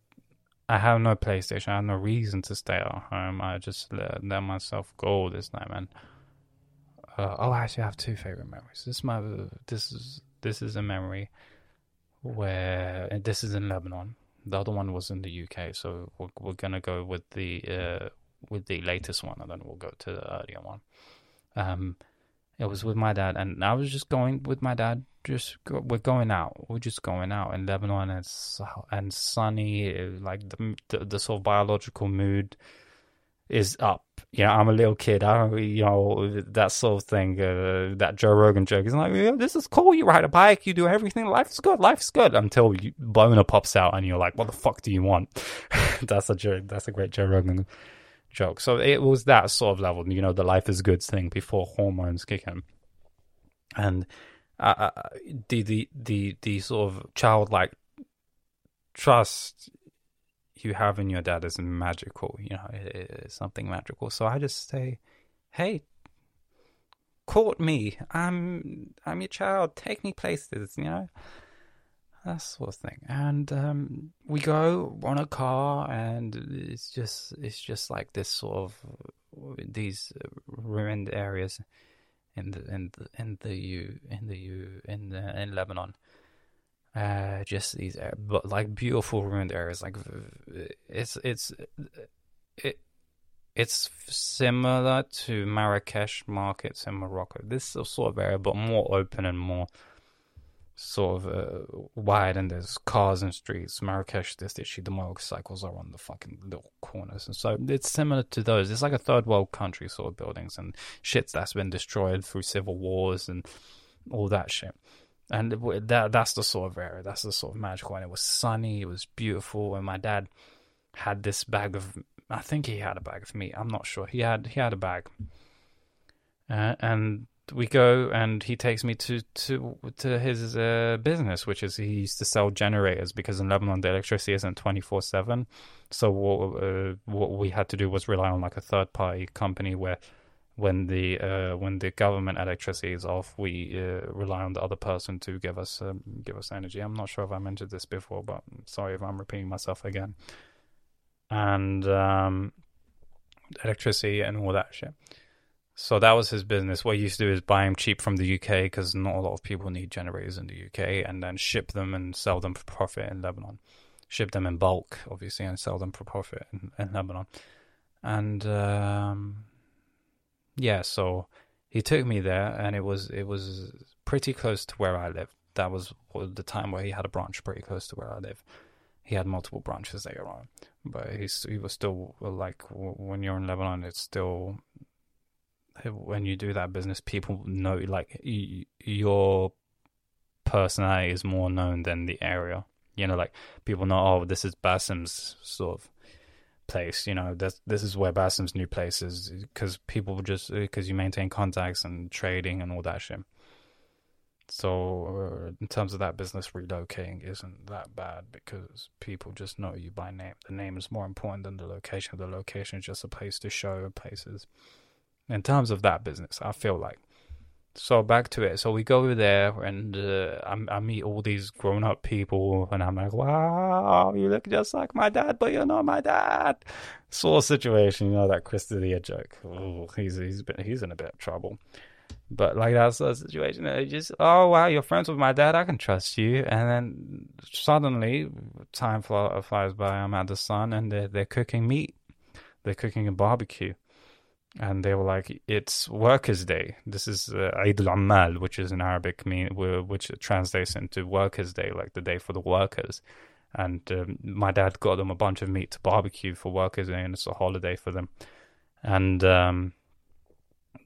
S1: I have no PlayStation. I have no reason to stay at home. I just let, let myself go this night, man. uh, oh, I actually have two favorite memories. This is my this is this is a memory where this is in Lebanon. The other one was in the UK. So we're, we're gonna go with the uh, with the latest one, and then we'll go to the earlier one. Um, it was with my dad, and I was just going with my dad just go, we're going out. We're just going out in Lebanon. And and sunny. Like the, the, the sort of biological mood is up. You know, I'm a little kid. I don't, you know, that sort of thing. Uh, that Joe Rogan joke is like, yeah, this is cool. You ride a bike, you do everything. Life's good. Life's good until you, boner pops out and you're like, what the fuck do you want? that's a joke. That's a great Joe Rogan joke. So it was that sort of level. You know, the life is good thing before hormones kick in, and uh, uh, the the the the sort of childlike trust you have in your dad is magical. You know, it, it's something magical. So I just say, hey, court me. I'm I'm your child. Take me places. You know. that sort of thing. And um, we go on a car, and it's just it's just like this sort of these ruined areas in the in the in the U in the U in the, in Lebanon. Uh, just these, but like beautiful ruined areas. Like it's it's it it's similar to Marrakesh markets in Morocco. This sort of area, but more open and more sort of uh, wide, and there's cars and streets. Marrakesh, there's literally the motorcycles are on the fucking little corners, and so it's similar to those. It's like a third world country sort of buildings and shit that's been destroyed through civil wars and all that shit. And that that's the sort of area. That's the sort of magical. And it was sunny. It was beautiful. And my dad had this bag of. I think he had a bag of meat. I'm not sure. He had he had a bag. Uh, and we go and he takes me to to to his uh, business, which is he used to sell generators because in Lebanon the electricity isn't twenty four seven. So what uh, what we had to do was rely on like a third party company where when the uh, when the government electricity is off, we uh, rely on the other person to give us um, give us energy. I'm not sure if I mentioned this before, but sorry if I'm repeating myself again. And um, electricity and all that shit. So that was his business. What he used to do is buy them cheap from the UK because not a lot of people need generators in the UK, and then ship them and sell them for profit in Lebanon. Ship them in bulk, obviously, and sell them for profit in, in Lebanon. And um, yeah, so he took me there, and it was it was pretty close to where I live. That was the time where he had a branch pretty close to where I live. He had multiple branches on, but he's, he was still like when you're in Lebanon, it's still when you do that business, people know like your personality is more known than the area. You know, like people know, oh, this is Bassem's sort of place. You know, this this is where Bassem's new place is because people just because you maintain contacts and trading and all that shit. So, uh, in terms of that business, relocating isn't that bad because people just know you by name. The name is more important than the location. The location is just a place to show places in terms of that business. I feel like. So back to it. So we go there and uh, I, I, meet all these grown up people, and I'm like, "Wow, you look just like my dad, but you're not my dad." Sort of situation, you know that Chris D'Elia joke. He's he's been he's in a bit of trouble. But like that's the situation. They just, oh wow, you're friends with my dad. I can trust you. And then suddenly, time flies by. I'm at the sun, and they're they're cooking meat. They're cooking a barbecue and they were like, "It's Workers' Day. This is uh, Eid al-Ammal, which is in Arabic mean which translates into Workers' Day, like the day for the workers." And um, my dad got them a bunch of meat to barbecue for Workers' Day, and it's a holiday for them. And um,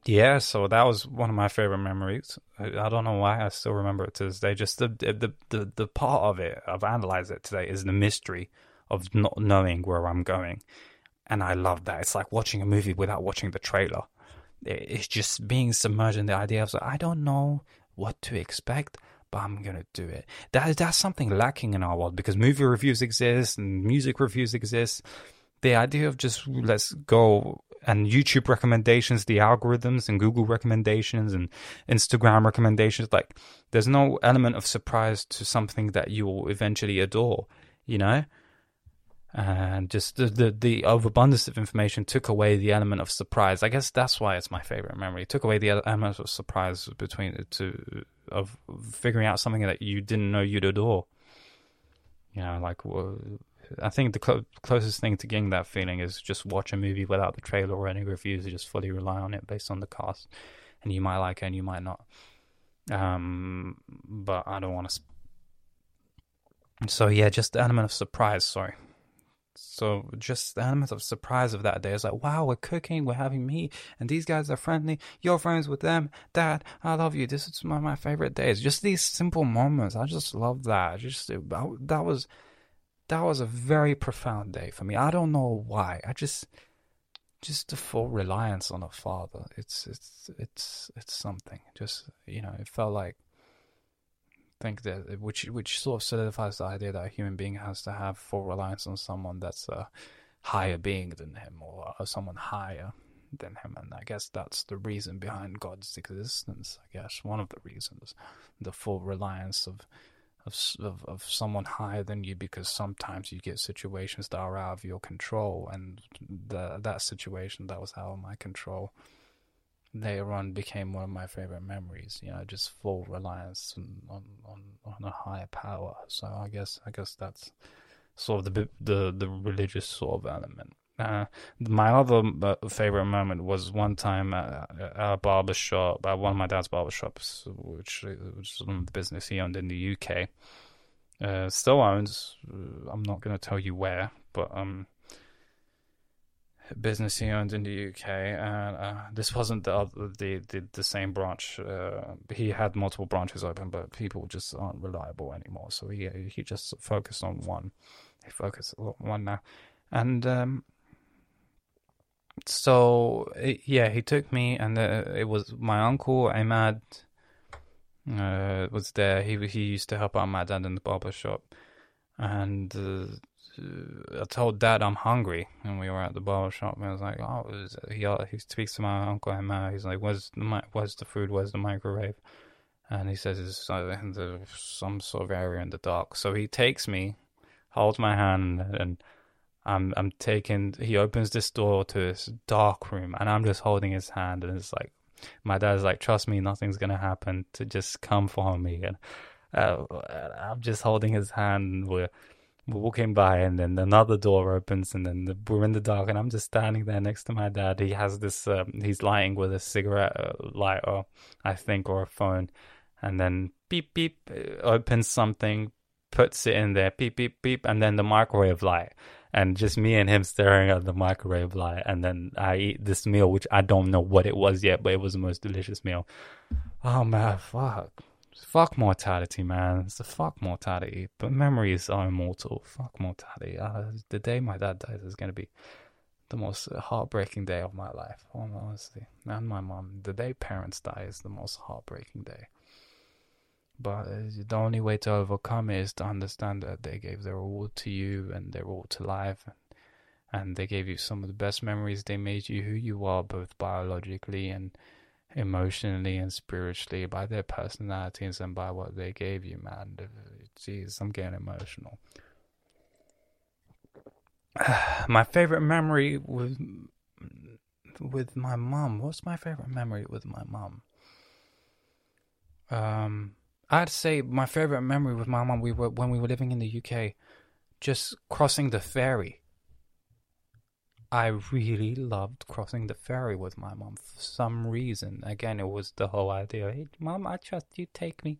S1: yeah, so that was one of my favorite memories. I, I, don't know why I still remember it to this day. Just the the the the part of it, I've analyzed it today, is the mystery of not knowing where I'm going and I love that. It's like watching a movie without watching the trailer. It's just being submerged in the idea of I don't know what to expect, but I'm gonna do it. That that's something lacking in our world because movie reviews exist and music reviews exist. The idea of just let's go and YouTube recommendations, the algorithms and Google recommendations and Instagram recommendations, like there's no element of surprise to something that you will eventually adore, you know? And just the, the, the overabundance of information took away the element of surprise. I guess that's why it's my favorite memory. It took away the element of surprise between to of figuring out something that you didn't know you'd adore. You know, like I think the clo- closest thing to getting that feeling is just watch a movie without the trailer or any reviews. You just fully rely on it based on the cast, and you might like it and you might not. Um, but I don't want to. Sp- so yeah, just the element of surprise. Sorry. So just the element of surprise of that day is like, wow, we're cooking, we're having meat, and these guys are friendly. You're friends with them. Dad, I love you. This is one of my favorite days. Just these simple moments. I just love that. Just that was that was a very profound day for me. I don't know why. I just just the full reliance on a father. It's it's it's it's something. Just you know, it felt like think that which which sort of solidifies the idea that a human being has to have full reliance on someone that's a higher being than him or, or someone higher than him. And i guess that's the reason behind god's existence i guess. One of the reasons. The full reliance of of, of of someone higher than you because sometimes you get situations that are out of your control. And the that situation that was out of my control later on became one of my favorite memories you know just full reliance on on on, a higher power so i guess i guess that's sort of the the the religious sort of element uh, my other uh, favorite moment was one time at, at a barber shop, at one of my dad's barber shops, which, which is one of the business he owned in the UK. Uh, still owns. uh, I'm not going to tell you where, but um, business he owned in the UK, and uh, this wasn't the other, the, the the same branch. Uh, he had multiple branches open, but people just aren't reliable anymore. So he he just focused on one. He focused on one now, and um, so it, yeah, he took me, and uh, it was my uncle Ahmad uh, was there. He he used to help out my dad in the barber shop, and uh, I told dad I'm hungry, and we were at the barber shop. And I was like, oh, he he speaks to my uncle Ahmad. He's like, where's the where's the food? Where's the microwave? And he says it's uh, some sort of area in the dark. So he takes me, holds my hand, and I'm I'm taking. He opens this door to this dark room, and I'm just holding his hand, and it's like my dad's like, "Trust me, nothing's gonna happen. To just come for me." And uh, I'm just holding his hand, and we're we're walking by, and then another door opens, and then the, we're in the dark, and I'm just standing there next to my dad. He has this. Um, he's lighting with a cigarette uh, lighter, I think, or a phone, and then beep beep uh, opens something, puts it in there, beep beep beep, and then the microwave light and just me and him staring at the microwave light and then I eat this meal which I don't know what it was yet but it was the most delicious meal oh man fuck fuck mortality man. It's a fuck mortality. But memories are immortal. Fuck mortality. Uh, the day my dad dies is going to be the most heartbreaking day of my life honestly. And my mom. The day parents die is the most heartbreaking day. But uh, the only way to overcome it is to understand that they gave their all to you and their all to life. And they gave you some of the best memories. They made you who you are both biologically and emotionally and spiritually by their personalities and by what they gave you man. Jeez i'm getting emotional. My favorite memory with with my mom what's my favorite memory with my mom um I'd say my favorite memory with my mom we were when we were living in the UK, just crossing the ferry. I really loved crossing the ferry with my mom for some reason. Again, it was the whole idea. Hey, mom, I trust you. Take me.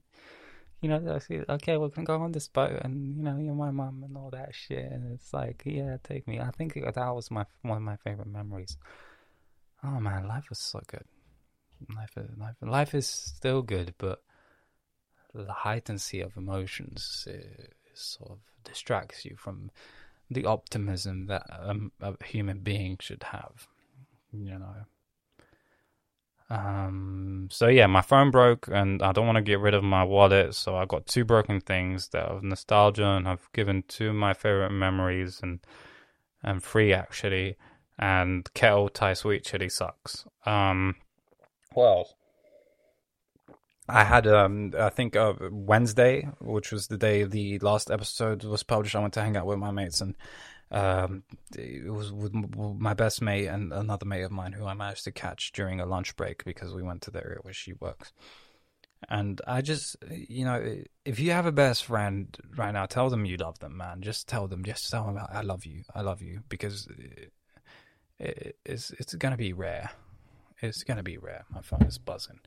S1: You know, okay, we can go on this boat, and you know, you're my mom and all that shit. And it's like, yeah, take me. I think that was my one of my favorite memories. Oh man, life was so good. Life, is, life, life is still good, but the heightency of emotions sort of distracts you from the optimism that um, a human being should have, you know. Um, so yeah, my phone broke, and I don't want to get rid of my wallet, so I've got two broken things that of nostalgia, and I've given two of my favorite memories, and and free actually, and kettle Thai sweet chili sucks. Um, well. I had um I think uh, Wednesday, which was the day the last episode was published. I went to hang out with my mates, and um it was with my best mate and another mate of mine who I managed to catch during a lunch break because we went to the area where she works. And I just, you know, if you have a best friend right now, tell them you love them, man. Just tell them, just tell them I love you, I love you, because it, it's it's gonna be rare. It's gonna be rare. My phone is buzzing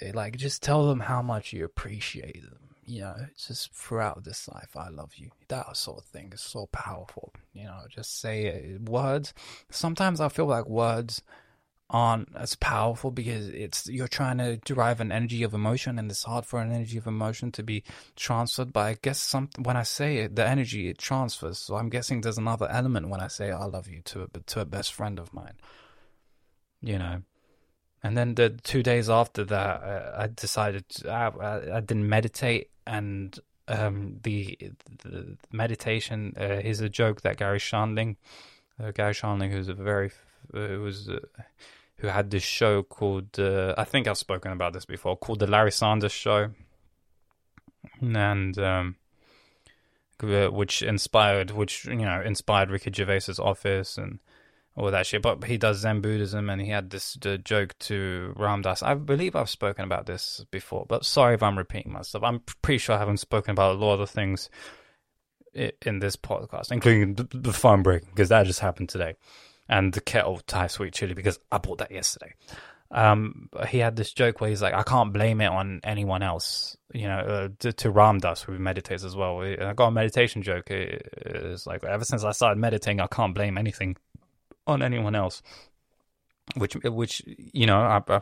S1: Eh, like just tell them how much you appreciate them you know just throughout this life i love you. That sort of thing is so powerful you know just say it. words. Sometimes i feel like words aren't as powerful because it's you're trying to derive an energy of emotion and it's hard for an energy of emotion to be transferred but i guess some when i say it the energy it transfers. So i'm guessing there's another element when i say i love you to a, to a best friend of mine you know and then the two days after that, uh, I decided I, I, didn't meditate, and um, the, the meditation uh, is a joke that Garry Shandling, uh, Garry Shandling, who's a very who was who had this show called I think I've spoken about this before called the Larry Sanders Show. and um, uh, which inspired, which you know, inspired Ricky Gervais's Office and all that shit. But he does Zen Buddhism, and he had this joke to Ram Dass. I believe I've spoken about this before, but sorry if I'm repeating myself. I'm pretty sure I haven't spoken about a lot of things in this podcast, including the, phone break because that just happened today, and the kettle Thai sweet chili because I bought that yesterday. Um, he had this joke where he's like, I can't blame it on anyone else, you know, uh, to, to Ram Dass, who meditates as well. I got a meditation joke. It's like, ever since I started meditating, I can't blame anything on anyone else. Which, which, you know, I, I,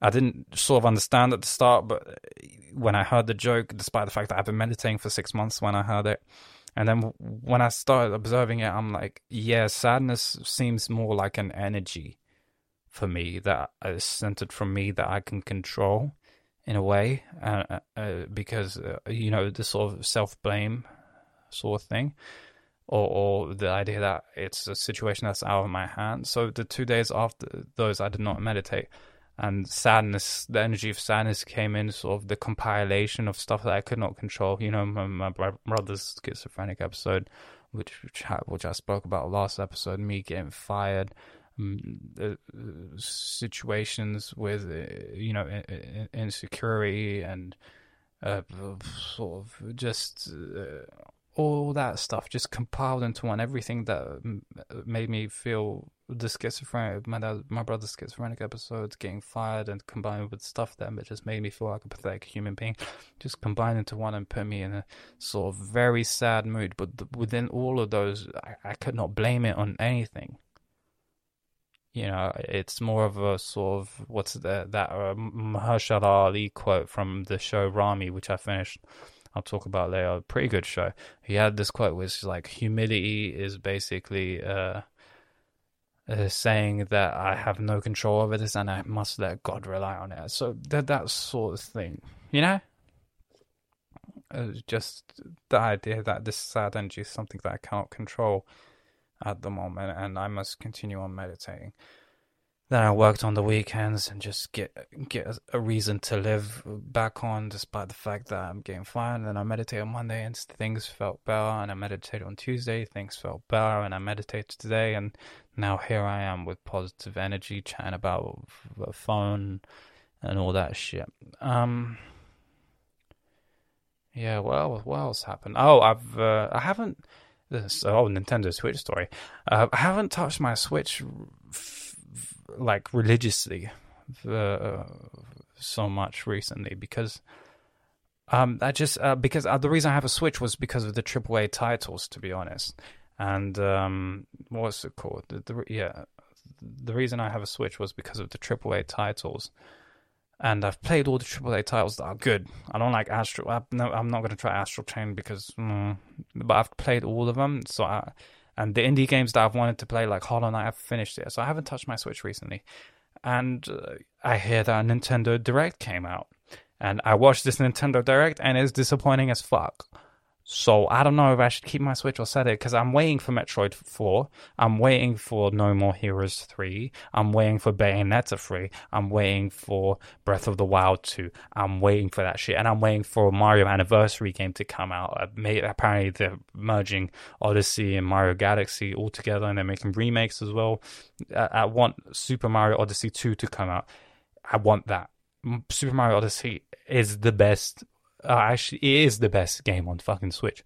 S1: I didn't sort of understand at the start, but when I heard the joke, despite the fact that I've been meditating for six months when I heard it, and then when I started observing it, I'm like, yeah, sadness seems more like an energy for me that is centered from me that I can control in a way, uh, uh, uh because uh, you know the sort of self blame sort of thing, or, or the idea that it's a situation that's out of my hands. So the two days after those, I did not meditate, and sadness, the energy of sadness came in, sort of the compilation of stuff that I could not control. You know, my, my brother's schizophrenic episode, which which I, spoke about last episode, me getting fired uh, situations with uh, you know insecurity and uh, sort of just uh, all that stuff just compiled into one. Everything that made me feel the schizophrenic, my dad, my brother's schizophrenic episodes, getting fired, and combined with stuff that just made me feel like a pathetic human being, just combined into one and put me in a sort of very sad mood. But within all of those, I, I could not blame it on anything you know, it's more of a sort of what's the, that uh, Mahershala Ali quote from the show Ramy, which I finished. I'll talk about later. Pretty good show. He had this quote, which is like, "Humility is basically uh, uh, saying that I have no control over this, and I must let God rely on it." So that that sort of thing, you know. Uh, just the idea that this sad energy is something that I cannot control at the moment, and I must continue on meditating. Then I worked on the weekends and just get get a reason to live back on, despite the fact that I'm getting fired. And then I meditate on Monday, and things felt better. And I meditated on Tuesday, things felt better. And I meditated today, and now here I am with positive energy, chatting about the phone and all that shit. Um, yeah. Well, what else happened? Oh, I've uh, I haven't this oh Nintendo Switch story. Uh, I haven't touched my Switch like religiously so much recently because um I just uh, because uh, the reason I have a Switch was because of the AAA titles to be honest. And um what's it called? The, the, yeah, the reason I have a Switch was because of the AAA titles and I've played all the AAA titles that are good. I don't like Astral. I, no, I'm not going to try Astral Chain because, mm, but I've played all of them. So I, and the indie games that I've wanted to play, like Hollow Knight, I've finished it. So I haven't touched my Switch recently. And uh, I hear that Nintendo Direct came out, and I watched this Nintendo Direct, and it's disappointing as fuck. So I don't know if I should keep my Switch or set it because I'm waiting for Metroid 4. I'm waiting for No More Heroes 3. I'm waiting for Bayonetta 3. I'm waiting for Breath of the Wild 2. I'm waiting for that shit. And I'm waiting for a Mario Anniversary game to come out. Uh, apparently, they're merging Odyssey and Mario Galaxy all together and they're making remakes as well. I want Super Mario Odyssey 2 to come out. I want that. Super Mario Odyssey is the best uh, actually, it is the best game on fucking Switch.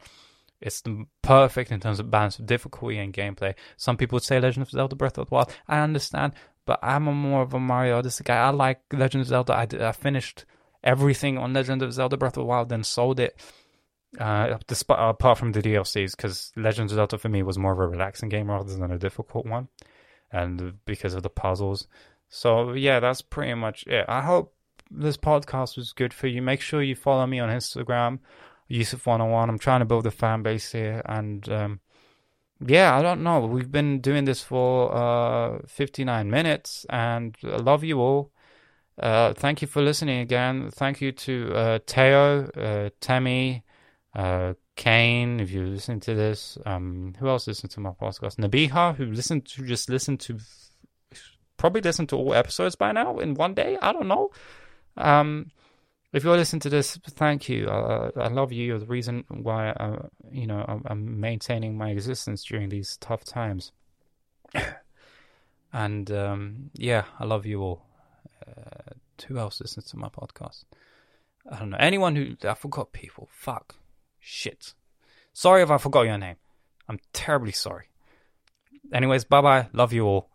S1: It's the perfect in terms of balance of difficulty and gameplay. Some people would say Legend of Zelda Breath of the Wild. I understand, but I'm a more of a Mario Odyssey guy. I like Legend of Zelda. I, did, I finished everything on Legend of Zelda Breath of the Wild, then sold it. Uh, despite, apart from the DLCs, because Legend of Zelda for me was more of a relaxing game rather than a difficult one, and because of the puzzles. So yeah, that's pretty much it. I hope this podcast was good for you, make sure you follow me on Instagram, Yusuf101. I'm trying to build a fan base here. And um, yeah, I don't know. We've been doing this for uh, 59 minutes, and I love you all. Uh, thank you for listening again. Thank you to uh, Teo, uh, Temi, uh, Kane, if you listen to this. Um, who else listened to my podcast? Nabiha, who listened to just listened to probably listened to all episodes by now in one day. I don't know. Um, if you're listening to this, thank you. Uh, I love you. You're the reason why I, you know I'm, I'm maintaining my existence during these tough times. and um, yeah, I love you all. Uh, who else listens to my podcast? I don't know. Anyone who I forgot people. Fuck. Shit. Sorry if I forgot your name. I'm terribly sorry. Anyways, bye bye. Love you all.